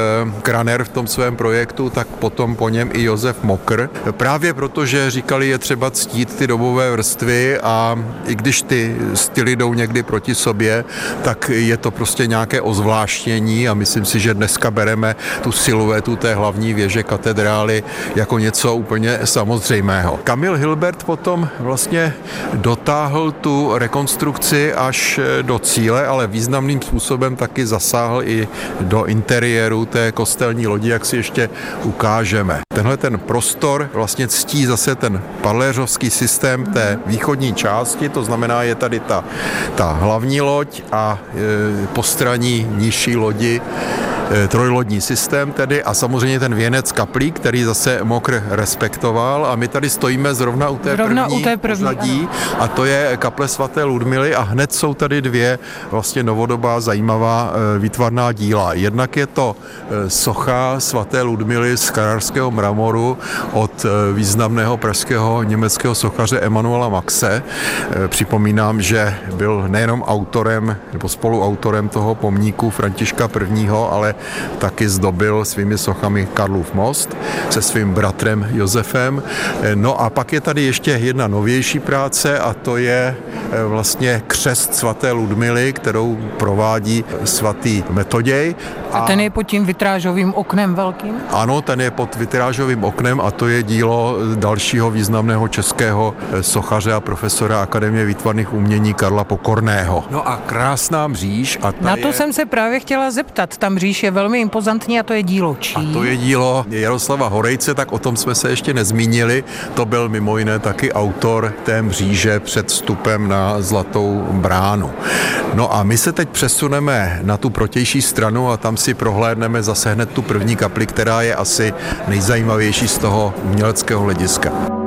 [SPEAKER 3] Kraner v tom svém projektu, tak potom po něm i Josef Mokr. Právě protože říkali, je třeba ctít ty dobové vrstvy a i když ty styly jdou někdy proti sobě, tak je to prostě nějaké ozvláštění a myslím si, že dneska bereme tu siluetu té hlavní věže katedrály jako něco úplně samozřejmého. Kamil Hilbert potom vlastně dotáhl tu rekonstrukci až do cíle, ale významným způsobem taky zasáhl i do interiéru té kostelní lodi, jak si ještě ukážeme. Tenhle ten prostor vlastně ctí zase ten paléřovský systém té východní části, to znamená, je tady ta, ta hlavní loď a e, postraní nižší lodi trojlodní systém tedy a samozřejmě ten věnec kaplí, který zase Mokr respektoval a my tady stojíme zrovna u té zrovna první, u té první pozadí, a to je kaple svaté Ludmily a hned jsou tady dvě vlastně novodobá zajímavá eh, výtvarná díla. Jednak je to eh, socha svaté Ludmily z kararského mramoru od významného pražského německého sochaře Emanuela Maxe. Připomínám, že byl nejenom autorem nebo spoluautorem toho pomníku Františka I., ale taky zdobil svými sochami Karlův most se svým bratrem Josefem. No a pak je tady ještě jedna novější práce a to je eh, vlastně křest svaté Ludmily, kterou provádí svatý Metoděj.
[SPEAKER 1] A, a ten je pod tím vitrážovým oknem velkým?
[SPEAKER 3] Ano, ten je pod vitrážovým oknem a to je dílo dalšího významného českého eh, sochaře a profesora Akademie výtvarných umění Karla Pokorného. No a krásná mříž. A
[SPEAKER 1] Na to
[SPEAKER 3] je...
[SPEAKER 1] jsem se právě chtěla zeptat. Ta mříž je je velmi impozantní a to je dílo čí?
[SPEAKER 3] A to je dílo Jaroslava Horejce, tak o tom jsme se ještě nezmínili. To byl mimo jiné taky autor té mříže před vstupem na Zlatou bránu. No a my se teď přesuneme na tu protější stranu a tam si prohlédneme zase hned tu první kapli, která je asi nejzajímavější z toho uměleckého hlediska.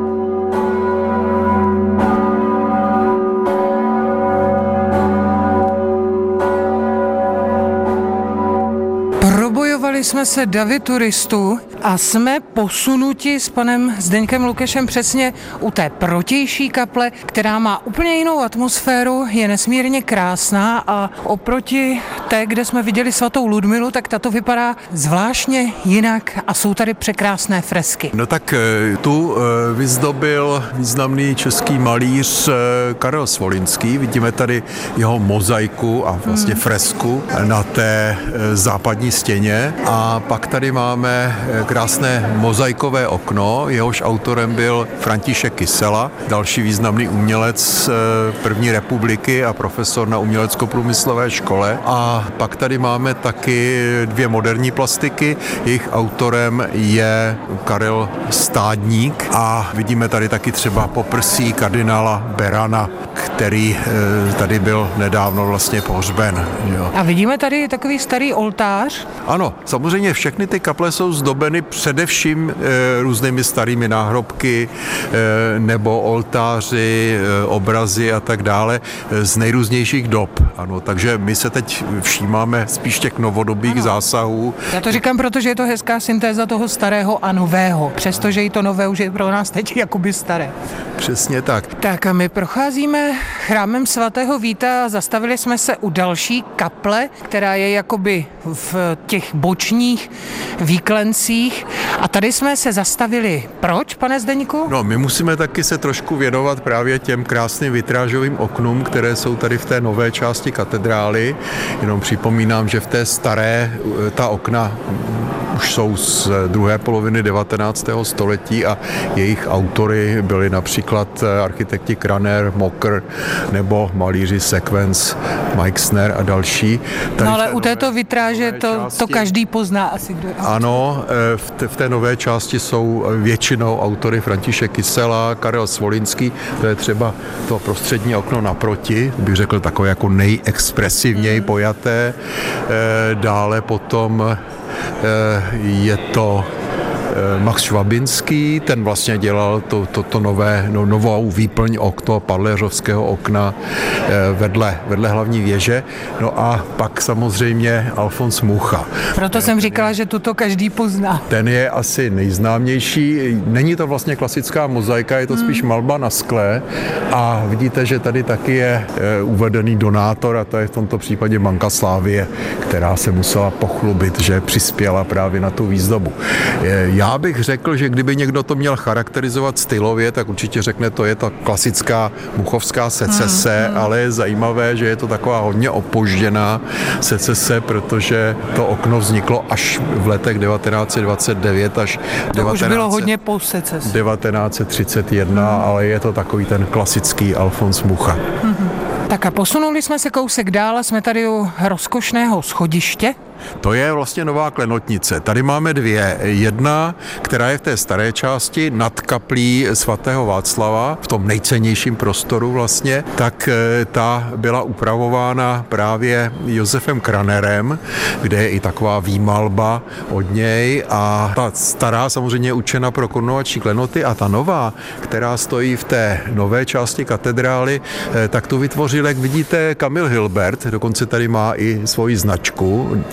[SPEAKER 1] Jsme se davy turistů a jsme posunuti s panem Zdeňkem Lukešem přesně u té protější kaple, která má úplně jinou atmosféru, je nesmírně krásná a oproti té, kde jsme viděli svatou Ludmilu, tak tato vypadá zvláštně jinak a jsou tady překrásné fresky.
[SPEAKER 3] No tak eh, tu eh, vyzdobil významný český malíř eh, Karel Svolinský. Vidíme tady jeho mozaiku a vlastně hmm. fresku na té západní stěně a pak tady máme krásné mozaikové okno, jehož autorem byl František Kysela, další významný umělec první republiky a profesor na umělecko-průmyslové škole. A pak tady máme taky dvě moderní plastiky. Jejich autorem je Karel Stádník a vidíme tady taky třeba poprsí kardinála Berana, který eh, tady byl nedávno vlastně pohřben.
[SPEAKER 1] Jo. A vidíme tady takový starý oltář?
[SPEAKER 3] Ano, samozřejmě všechny ty kaple jsou zdobeny především e, různými starými náhrobky e, nebo oltáři, e, obrazy a tak dále z nejrůznějších dob. Ano, takže my se teď všímáme spíš těch novodobých ano. zásahů.
[SPEAKER 1] Já to říkám, protože je to hezká syntéza toho starého a nového, přestože i to nové už je pro nás teď jakoby staré.
[SPEAKER 3] Přesně tak.
[SPEAKER 1] Tak a my procházíme chrámem svatého Víta a zastavili jsme se u další kaple, která je jakoby v těch bočních výklencích. A tady jsme se zastavili. Proč, pane Zdeňku?
[SPEAKER 3] No, my musíme taky se trošku věnovat právě těm krásným vitrážovým oknům, které jsou tady v té nové části katedrály. Jenom připomínám, že v té staré ta okna už jsou z druhé poloviny 19. století a jejich autory byli například architekti Kraner, Mocker nebo malíři Sequence, Meixner a další.
[SPEAKER 1] Tady no ale u této vitráže to, části, to každý pozná asi, kdo je
[SPEAKER 3] autor. Ano, eh, v té, v té nové části jsou většinou autory František Kysela, Karel Svolinský, to je třeba to prostřední okno naproti, bych řekl takové jako nejexpresivněji hmm. Eh, dále potom eh, je to Max Švabinský, ten vlastně dělal to, to, to nové, no, novou výplň okno, padléřovského okna eh, vedle, vedle hlavní věže. No a pak samozřejmě Alfons Mucha.
[SPEAKER 1] Proto jsem říkala, že tuto každý pozná.
[SPEAKER 3] Ten je asi nejznámější. Není to vlastně klasická mozaika, je to spíš hmm. malba na skle a vidíte, že tady taky je eh, uvedený donátor a to je v tomto případě Banka Slávie, která se musela pochlubit, že přispěla právě na tu výzdobu. Já já bych řekl, že kdyby někdo to měl charakterizovat stylově, tak určitě řekne, to je ta klasická muchovská secese, hmm, hmm. ale je zajímavé, že je to taková hodně opožděná secese, protože to okno vzniklo až v letech 1929 až
[SPEAKER 1] to 19, už bylo hodně po secese.
[SPEAKER 3] 1931, hmm. ale je to takový ten klasický Alfons Mucha. Hmm.
[SPEAKER 1] Tak a posunuli jsme se kousek dál, jsme tady u rozkošného schodiště,
[SPEAKER 3] to je vlastně nová klenotnice. Tady máme dvě. Jedna, která je v té staré části nad kaplí svatého Václava, v tom nejcennějším prostoru vlastně, tak eh, ta byla upravována právě Josefem Kranerem, kde je i taková výmalba od něj a ta stará samozřejmě je učena pro korunovační klenoty a ta nová, která stojí v té nové části katedrály, eh, tak tu vytvořil, jak vidíte, Kamil Hilbert, dokonce tady má i svoji značku,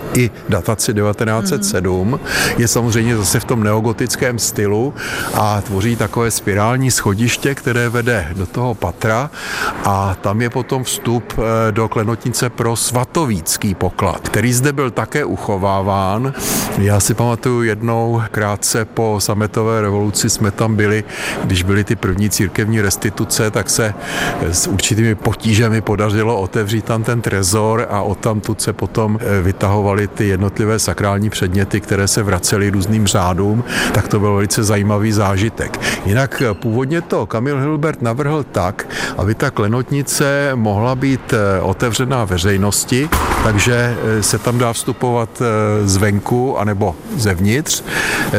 [SPEAKER 3] dataci 1907. Mm. Je samozřejmě zase v tom neogotickém stylu a tvoří takové spirální schodiště, které vede do toho patra a tam je potom vstup eh, do klenotnice pro svatovícký poklad, který zde byl také uchováván. Já si pamatuju jednou krátce po sametové revoluci jsme tam byli, když byly ty první církevní restituce, tak se s určitými potížemi podařilo otevřít tam ten trezor a odtamtud se potom eh, vytahovali ty jednotlivé sakrální předměty, které se vracely různým řádům, tak to byl velice zajímavý zážitek. Jinak původně to Kamil Hilbert navrhl tak, aby ta klenotnice mohla být eh, otevřená veřejnosti, takže eh, se tam dá vstupovat eh, zvenku anebo zevnitř,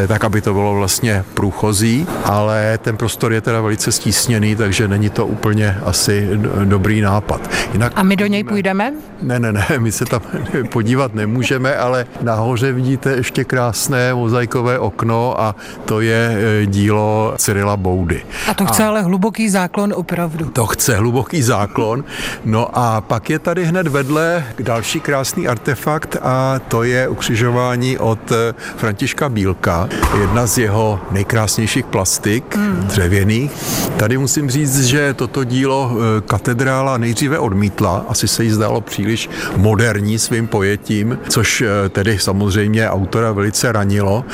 [SPEAKER 3] tak aby to bylo vlastně průchozí, ale ten prostor je teda velice stísněný, takže není to úplně asi dobrý nápad.
[SPEAKER 1] Jinak, A my do něj půjdeme?
[SPEAKER 3] Ne, ne, ne, my se tam podívat nemůžeme, ale nahoře vidíte ještě krásné mozaikové okno a to je e, dílo Cyrila Boudy.
[SPEAKER 1] A to chce a ale hluboký záklon opravdu.
[SPEAKER 3] To chce hluboký záklon. No a pak je tady hned vedle další krásný artefakt a to je ukřižování od eh, Františka Bílka, jedna z jeho nejkrásnějších plastik hmm. dřevěných. Tady musím říct, že toto dílo eh, katedrála nejdříve odmítla, asi se jí zdálo příliš moderní svým pojetím, což eh, tedy samozřejmě autora velice ranilo.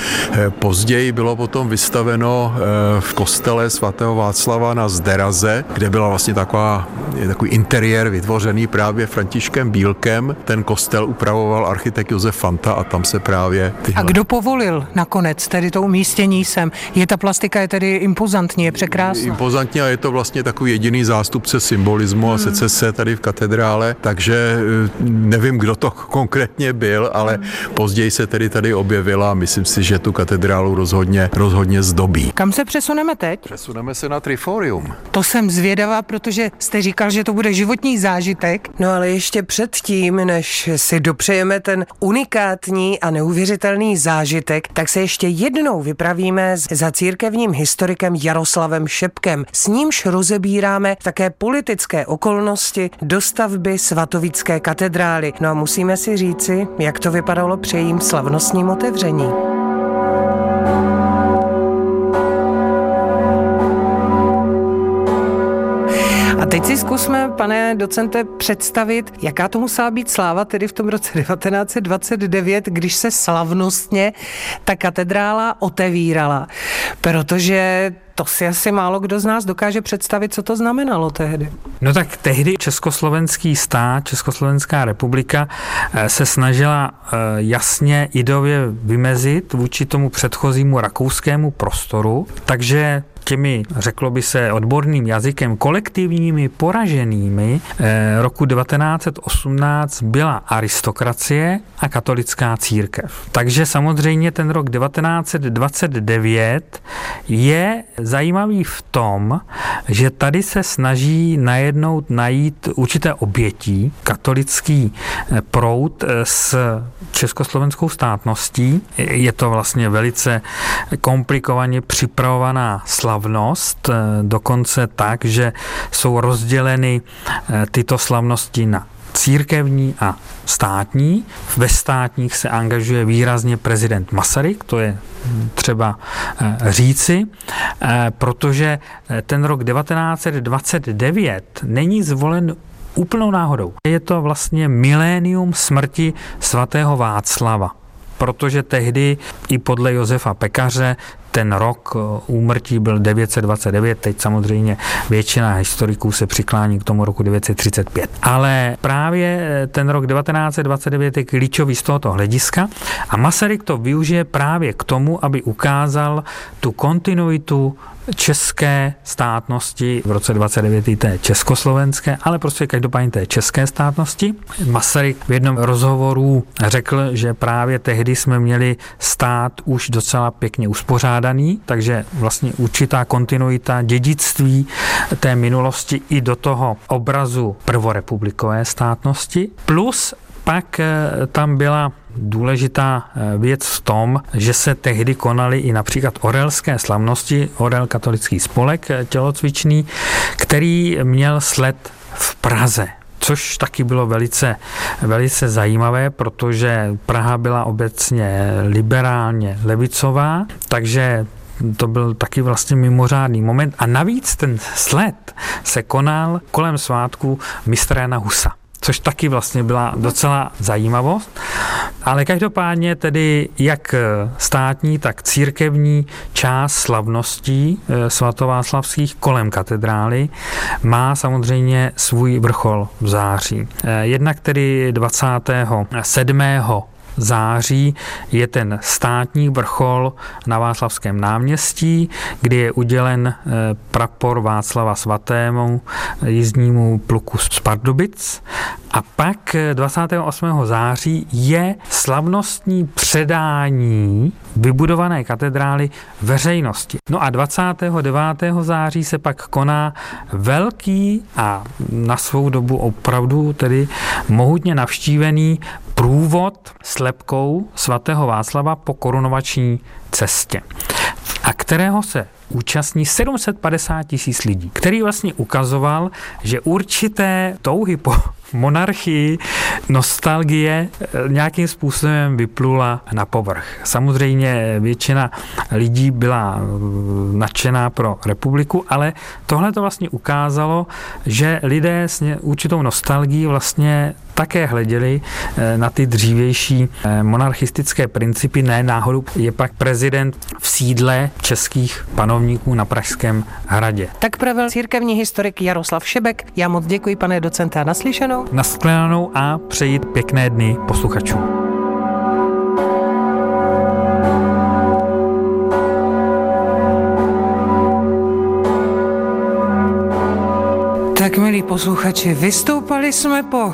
[SPEAKER 3] Později bylo potom vystaveno v kostele svatého Václava na Zderaze, kde byla vlastně taková, takový interiér vytvořený právě Františkem Bílkem. Ten kostel upravoval architekt Josef Fanta a tam se právě...
[SPEAKER 1] Tyhle... A kdo povolil nakonec tedy to umístění sem? Je ta plastika je tedy impozantní, je překrásná.
[SPEAKER 3] Impozantní a je to vlastně takový jediný zástupce symbolismu hmm. a secese tady v katedrále, takže eh, nevím, kdo to konkrétně byl, ale hmm. později se tedy tady objevila a myslím si, že tu katedrálu rozhodně, rozhodně zdobí.
[SPEAKER 1] Kam se přesuneme teď?
[SPEAKER 3] Přesuneme se na Triforium.
[SPEAKER 1] To jsem zvědavá, protože jste říkal, že to bude životní zážitek. No ale ještě předtím, než si dopřejeme ten unikátní a neuvěřitelný zážitek, tak se ještě jednou vypravíme za církevním historikem Jaroslavem Šepkem. S nímž rozebíráme také politické okolnosti dostavby svatovické katedrály. No a musíme si říci, jak to vypadalo při jejím slavnostním otevření. Teď si zkusme, pane docente, představit, jaká to musela být sláva tedy v tom roce 1929, když se slavnostně ta katedrála otevírala. Protože to si asi málo kdo z nás dokáže představit, co to znamenalo tehdy.
[SPEAKER 2] No tak tehdy Československý stát, Československá republika eh, se snažila eh, jasně ideově vymezit vůči tomu předchozímu rakouskému prostoru, takže těmi, řeklo by se odborným jazykem, kolektivními poraženými eh, roku 1918 byla aristokracie a katolická církev. Takže samozřejmě ten rok 1929 je zajímavý v tom, že tady se snaží najednou najít určité obětí, katolický eh, proud eh, s československou státností. Je to vlastně velice komplikovaně připravovaná slavnost, eh, dokonce tak, že jsou rozděleny tyto slavnosti na církevní a státní. Ve státních se angažuje výrazně prezident Masaryk, to je třeba eh, říci, eh, protože eh, ten rok 1929 není zvolen úplnou náhodou. Je to vlastně milénium smrti svatého Václava protože tehdy i podle Josefa Pekaře ten rok eh, úmrtí byl 929, teď samozřejmě většina historiků se přiklání k tomu roku 935. Ale právě eh, ten rok 1929 je klíčový z tohoto hlediska a Masaryk to využije právě k tomu, aby ukázal tu kontinuitu české státnosti, v roce 29 té československé, ale prostě každopádně té české státnosti. Masaryk v jednom rozhovoru řekl, že právě tehdy jsme měli stát už docela pěkně uspořádaný, takže vlastně určitá kontinuita dědictví té minulosti i do toho obrazu prvorepublikové státnosti, plus pak eh, tam byla důležitá eh, věc v tom, že se tehdy konaly i například orelské slavnosti, Orel katolický spolek eh, tělocvičný, který měl sled v Praze což taky bylo velice, velice zajímavé, protože Praha byla obecně liberálně levicová, takže to byl taky vlastně mimořádný moment. A navíc ten sled se konal kolem svátku mistra Jana Husa což taky vlastně byla docela zajímavost. Ale každopádně tedy jak státní, tak církevní část slavností eh, svatováclavských kolem katedrály má samozřejmě vrchol v září. Eh, jednak tedy 27 září je ten státní vrchol na Václavském náměstí, kdy je udělen eh, prapor Václava svatému jízdnímu pluku z Pardubic. A pak 28. Eh, září je slavnostní předání vybudované katedrály veřejnosti. No a 29. září se pak koná velký a na svou dobu opravdu tedy mohutně navštívený průvod slepkou svatého Václava po korunovační cestě. A kterého se účastní 750 tisíc lidí, který vlastně ukazoval, že určité touhy po monarchii nostalgie eh, nějakým způsobem vyplula na povrch. Samozřejmě většina lidí byla eh, nadšená pro republiku, ale tohle to vlastně ukázalo, že lidé s určitou nostalgií vlastně také hleděli eh, na ty dřívější monarchistické principy. Ne náhodou je pak prezident v sídle českých panovníků na Pražském hradě.
[SPEAKER 1] Tak pravil církevní historik Jaroslav Šebek. Já moc děkuji, pane docente, a naslyšenou.
[SPEAKER 2] Naskledanou a přejít pěkné dny posluchačům.
[SPEAKER 1] Tak, milí posluchači, vystoupali jsme po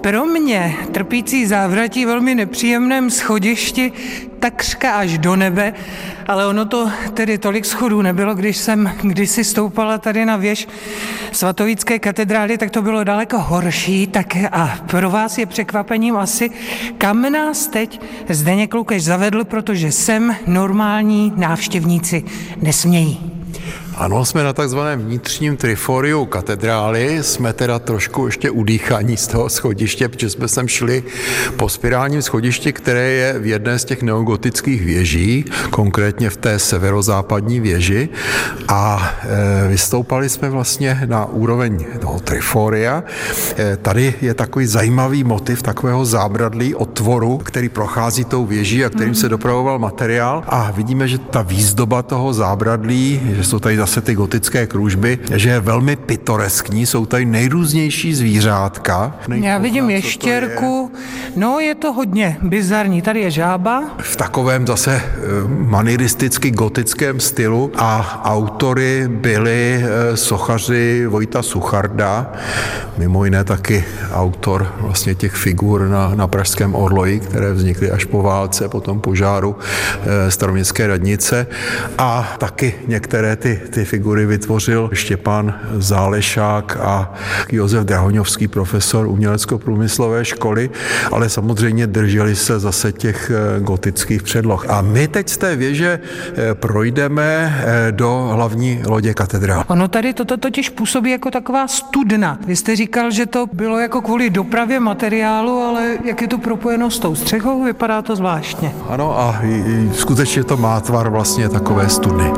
[SPEAKER 1] pro mě trpící závratí velmi nepříjemném schodišti takřka až do nebe, ale ono to tedy tolik schodů nebylo, když jsem kdysi stoupala tady na věž svatovícké katedrály, tak to bylo daleko horší, tak a pro vás je překvapením asi, kam nás teď Zdeněk Lukeš zavedl, protože sem normální návštěvníci nesmějí.
[SPEAKER 3] Ano, jsme na takzvaném vnitřním triforiu katedrály, jsme teda trošku ještě udýchaní z toho schodiště, protože jsme sem šli po spirálním schodišti, které je v jedné z těch neogotických věží, konkrétně v té severozápadní věži. A e, vystoupali jsme vlastně na úroveň toho triforia. E, tady je takový zajímavý motiv takového zábradlí otvoru, který prochází tou věží a kterým se dopravoval materiál. A vidíme, že ta výzdoba toho zábradlí, že jsou tady zase ty gotické kružby, že je velmi pitoreskní, jsou tady nejrůznější zvířátka.
[SPEAKER 1] Já vidím ještěrku, no je to hodně bizarní, tady je žába.
[SPEAKER 3] V takovém zase eh, maniristicky gotickém stylu a autory byli eh, sochaři Vojta Sucharda, mimo jiné taky autor vlastně těch figur na, na Pražském orloji, které vznikly až po válce, po tom požáru e, staroměstské radnice a taky některé ty, ty figury vytvořil Štěpán Zálešák a Josef Drahoňovský, profesor umělecko-průmyslové školy, ale samozřejmě drželi se zase těch eh, gotických předloh. A my teď z té věže eh, projdeme eh, do hlavní lodě katedrály.
[SPEAKER 1] Ono tady toto totiž působí jako taková studna. Vy jste říkal, že to bylo jako kvůli dopravě materiálu, ale jak je to propojeno s tou střechou, vypadá to zvláštně.
[SPEAKER 3] Ano a skutečně to má tvar vlastně takové studny.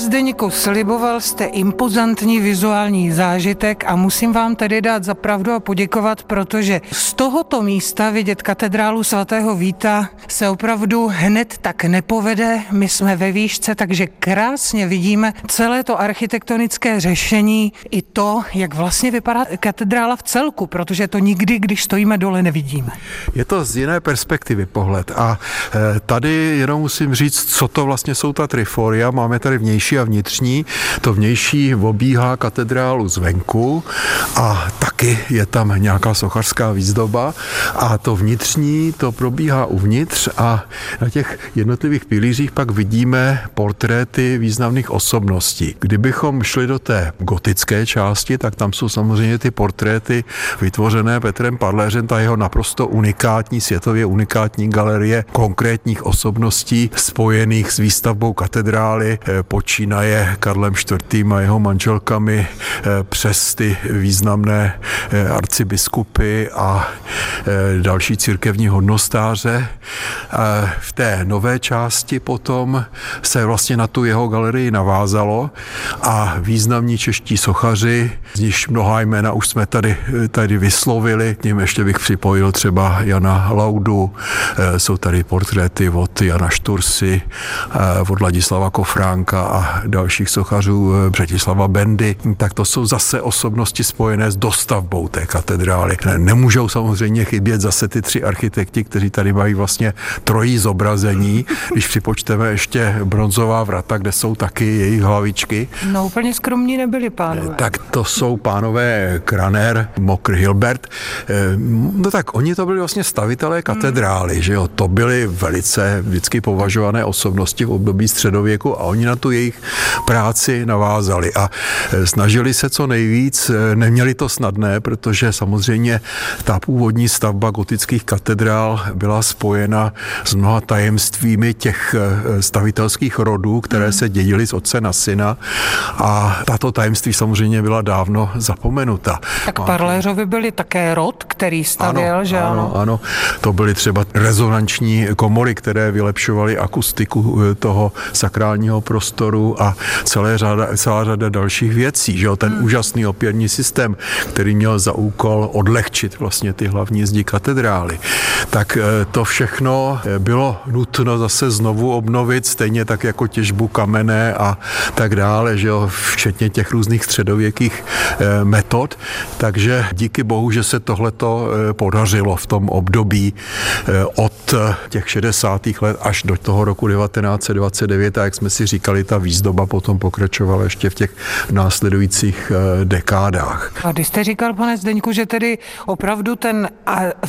[SPEAKER 1] Zdeňku, sliboval jste impozantní vizuální zážitek a musím vám tedy dát za pravdu a poděkovat, protože z tohoto místa vidět katedrálu svatého Víta se opravdu hned tak nepovede. My jsme ve výšce, takže krásně vidíme celé to architektonické řešení i to, jak vlastně vypadá katedrála v celku, protože to nikdy, když stojíme dole, nevidíme.
[SPEAKER 3] Je to z jiné perspektivy pohled a e, tady jenom musím říct, co to vlastně jsou ta triforia. Máme tady vnější a vnitřní. To vnější obíhá katedrálu zvenku a taky je tam nějaká sochařská výzdoba a to vnitřní to probíhá uvnitř a na těch jednotlivých pilířích pak vidíme portréty významných osobností. Kdybychom šli do té gotické části, tak tam jsou samozřejmě ty portréty vytvořené Petrem Padléřem, ta jeho naprosto unikátní, světově unikátní galerie konkrétních osobností spojených s výstavbou katedrály, eh, počínaje Karlem IV. a jeho manželkami eh, přes ty významné eh, arcibiskupy a eh, další církevní hodnostáře. V té nové části potom se vlastně na tu jeho galerii navázalo a významní čeští sochaři, z nichž mnoha jména už jsme tady, tady vyslovili, k ním ještě bych připojil třeba Jana Laudu, jsou tady portréty od Jana Štursy, od Ladislava Kofránka a dalších sochařů eh, Břetislava Bendy, tak to jsou zase osobnosti spojené s dostavbou té katedrály. Nemůžou samozřejmě chybět zase ty tři architekti, kteří tady mají vlastně trojí zobrazení, když připočteme ještě bronzová vrata, kde jsou taky jejich hlavičky.
[SPEAKER 1] No úplně skromní nebyli pánové.
[SPEAKER 3] Tak to jsou pánové Kraner, Mokr, Hilbert. Eh, no tak oni to byli vlastně stavitelé katedrály, hmm. že jo, to byly velice vždycky považované osobnosti v období středověku a oni na tu jejich práci navázali a snažili se co nejvíc, neměli to snadné, protože samozřejmě ta původní stavba gotických katedrál byla spojena s mnoha tajemstvími těch stavitelských rodů, které se dědily z otce na syna a tato tajemství samozřejmě byla dávno zapomenuta.
[SPEAKER 1] Tak Parléřovi byli také rod, který stavěl,
[SPEAKER 3] ano,
[SPEAKER 1] že ano?
[SPEAKER 3] Ano, ano, to byly třeba rezonanční komory, které vylepšovaly akustiku toho sakrálního prostoru a celé řada, celá řada dalších věcí. Že jo? Ten hmm. úžasný opěrní systém, který měl za úkol odlehčit vlastně ty hlavní zdi katedrály. Tak eh, to všechno eh, bylo nutno zase znovu obnovit, stejně tak jako těžbu kamene a tak dále, že jo? včetně těch různých středověkých metod. Takže díky bohu, že se tohleto podařilo v tom období od těch 60. let až do toho roku 1929 a jak jsme si říkali, ta výzdoba potom pokračovala ještě v těch následujících eh, dekádách.
[SPEAKER 1] A když jste říkal, pane Zdeňku, že tedy opravdu ten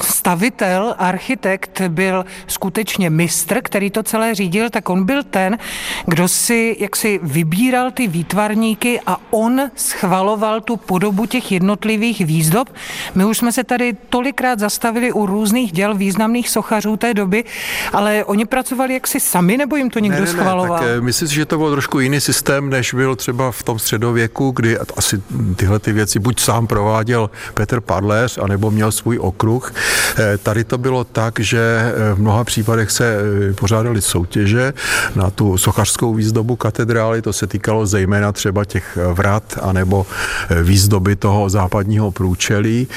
[SPEAKER 1] stavitel, architekt byl skutečně mistr, který to celé řídil, tak on byl ten, kdo si jaksi vybíral ty výtvarníky a on schvaloval tu podobu těch jednotlivých výzdob. My už jsme se tady tolikrát zastavili u různých děl významných sochařů té doby, ale oni pracovali jaksi sami, nebo jim to někdo ne, ne, schvaloval?
[SPEAKER 3] Ne, tak eh, myslím si, že to byl trošku jiný systém, než byl třeba v tom středověku, kdy asi tyhle ty věci buď sám prováděl Petr Padléř, anebo měl svůj okruh. Eh, tady to bylo tak, že eh, v mnoha případech se pořádaly soutěže na tu sochařskou výzdobu katedrály, to se týkalo zejména třeba těch vrat, anebo výzdoby toho západního průčelí.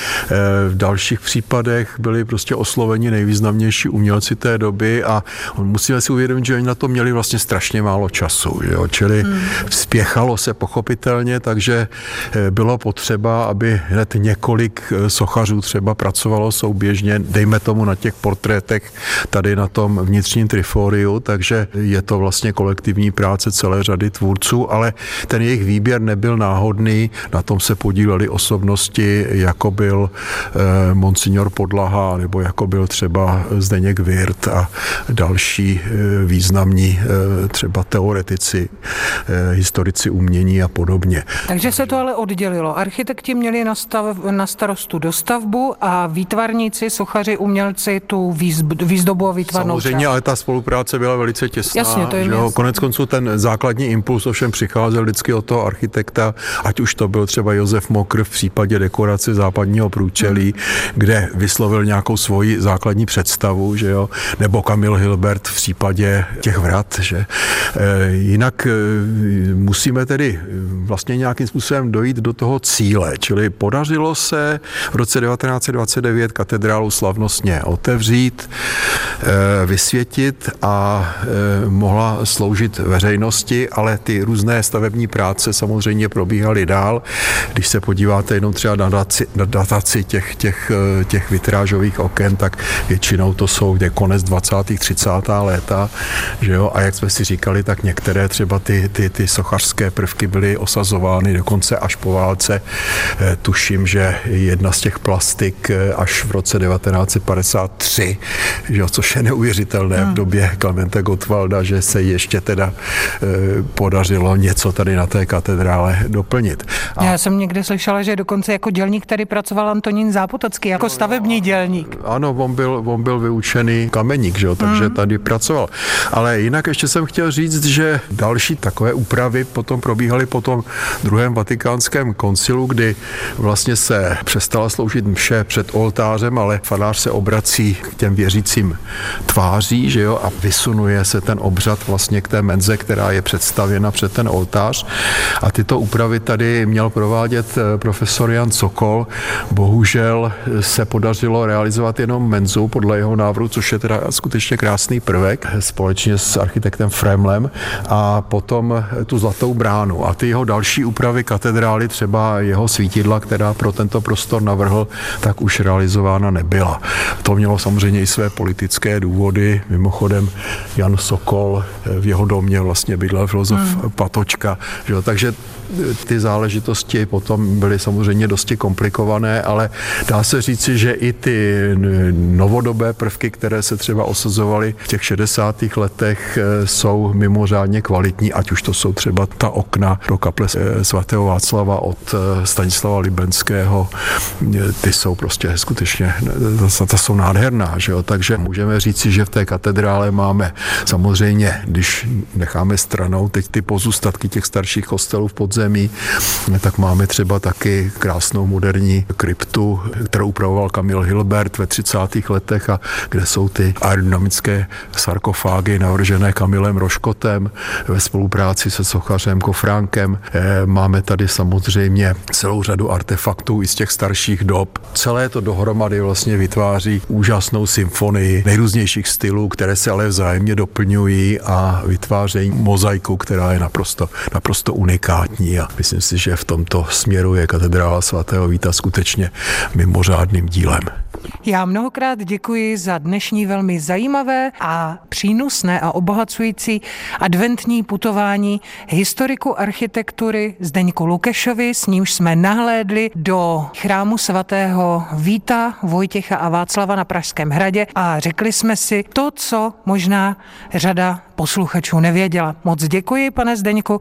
[SPEAKER 3] V dalších případech byli prostě osloveni nejvýznamnější umělci té doby a musíme si uvědomit, že oni na to měli vlastně strašně málo času. Jo? Čili hmm. spěchalo se pochopitelně, takže eh, bylo potřeba, aby hned několik eh, sochařů třeba pracovalo souběžně, dejme tomu na těch portrétech tady na tom vnitřním triforiu, takže je to vlastně kolektivní práce celé řady tvůrců, ale ten jejich výběr nebyl náhodný, na tom se podíleli osobnosti, jako byl eh, Monsignor Podlaha, nebo jako byl třeba Zdeněk Virt a další eh, významní eh, třeba teoretici, historici umění a podobně.
[SPEAKER 1] Takže se to ale oddělilo. Architekti měli na, stav, na starostu dostavbu a výtvarníci, sochaři, umělci tu výzdobu a výtvarnou
[SPEAKER 3] Samozřejmě, část. ale ta spolupráce byla velice těsná.
[SPEAKER 1] Jasně, to je
[SPEAKER 3] že Konec konců ten základní impuls ovšem přicházel vždycky od toho architekta, ať už to byl třeba Josef Mokr v případě dekorace západního průčelí, hmm. kde vyslovil nějakou svoji základní představu, že jo, nebo Kamil Hilbert v případě těch vrat, že e, jinak e, musíme tedy vlastně nějakým způsobem dojít do toho cíle, čili podařilo se v roce 1929 katedrálu slavnostně otevřít, e, vysvětit a mohla sloužit veřejnosti, ale ty různé stavební práce samozřejmě probíhaly dál. Když se podíváte jenom třeba na dataci, na dataci těch, těch, těch vitrážových oken, tak většinou to jsou konec 20. 30. léta, že jo, a jak jsme si říkali, tak některé třeba ty, ty, ty sochařské prvky byly osazovány dokonce až po válce. E, tuším, že jedna z těch plastik e, až v roce 1953, že jo, což je neuvěřitelné hmm. v době Klementa Gottwalda, že se ještě teda e, podařilo něco tady na té katedrále doplnit.
[SPEAKER 1] A... Já jsem někde slyšela, že dokonce jako dělník tady pracoval Antonín Zápotocký, jako stavební dělník.
[SPEAKER 3] Ano, on byl, on byl vyučený kameník, že jo, takže hmm. tady pracoval. Ale jinak ještě jsem chtěl říct, že další takové úpravy potom probíhaly po tom druhém vatikánském koncilu, kdy vlastně se přestala sloužit mše před oltářem, ale farář se obrací k těm věřícím tváří, že jo, a vysunuje se ten obřad vlastně k té menze, která je představěna před ten oltář. A tyto úpravy tady měl provádět eh, profesor Jan Sokol. Bohužel se podařilo realizovat jenom menzu podle jeho návrhu, což je teda skutečně krásný prvek společně s architektem Fremlem a potom tu zlatou bránu a ty jeho další úpravy katedrály, třeba jeho svítidla, která pro tento prostor navrhl, tak už realizována nebyla. To mělo samozřejmě i své politické důvody. Mimochodem Jan Sokol v jeho domě vlastně bydlel filozof hmm. Patočka. Že? Takže ty záležitosti potom byly samozřejmě dosti komplikované, ale dá se říci, že i ty novodobé prvky, které se třeba osazovaly v těch 60. letech, eh, jsou mimořádně kvalitní ať už to jsou třeba ta okna do kaple eh, svatého Václava od eh, Stanislava Libenského, ty jsou prostě skutečně, ta jsou nádherná, že jo? takže můžeme říci, že v té katedrále máme samozřejmě, když necháme stranou teď ty pozůstatky těch starších kostelů v podzemí, tak máme třeba taky krásnou moderní kryptu, kterou upravoval Kamil Hilbert ve 30. letech a kde jsou ty aerodynamické sarkofágy navržené Kamilem Roškotem ve spolupráci se sochařem Kofránkem. Eh, máme tady samozřejmě celou řadu artefaktů i z těch starších dob. Celé to dohromady vlastně vytváří úžasnou symfonii nejrůznějších stylů, které se ale vzájemně doplňují a vytvářejí mozaiku, která je naprosto, naprosto unikátní a myslím si, že v tomto směru je katedrála svatého Víta skutečně mimořádným dílem.
[SPEAKER 1] Já mnohokrát děkuji za dnešní velmi zajímavé a přínosné a obohacující adventní putování historiku architektury Zdeňku Lukešovi, s nímž jsme nahlédli do chrámu svatého Víta, Vojtěcha a Václava na Pražském hradě a řekli jsme si to, co možná řada posluchačů nevěděla. Moc děkuji, pane Zdeňku.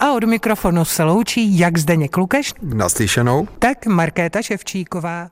[SPEAKER 1] A od mikrofonu se loučí jak Zdeněk Lukeš,
[SPEAKER 3] naslyšenou,
[SPEAKER 1] tak Markéta Ševčíková.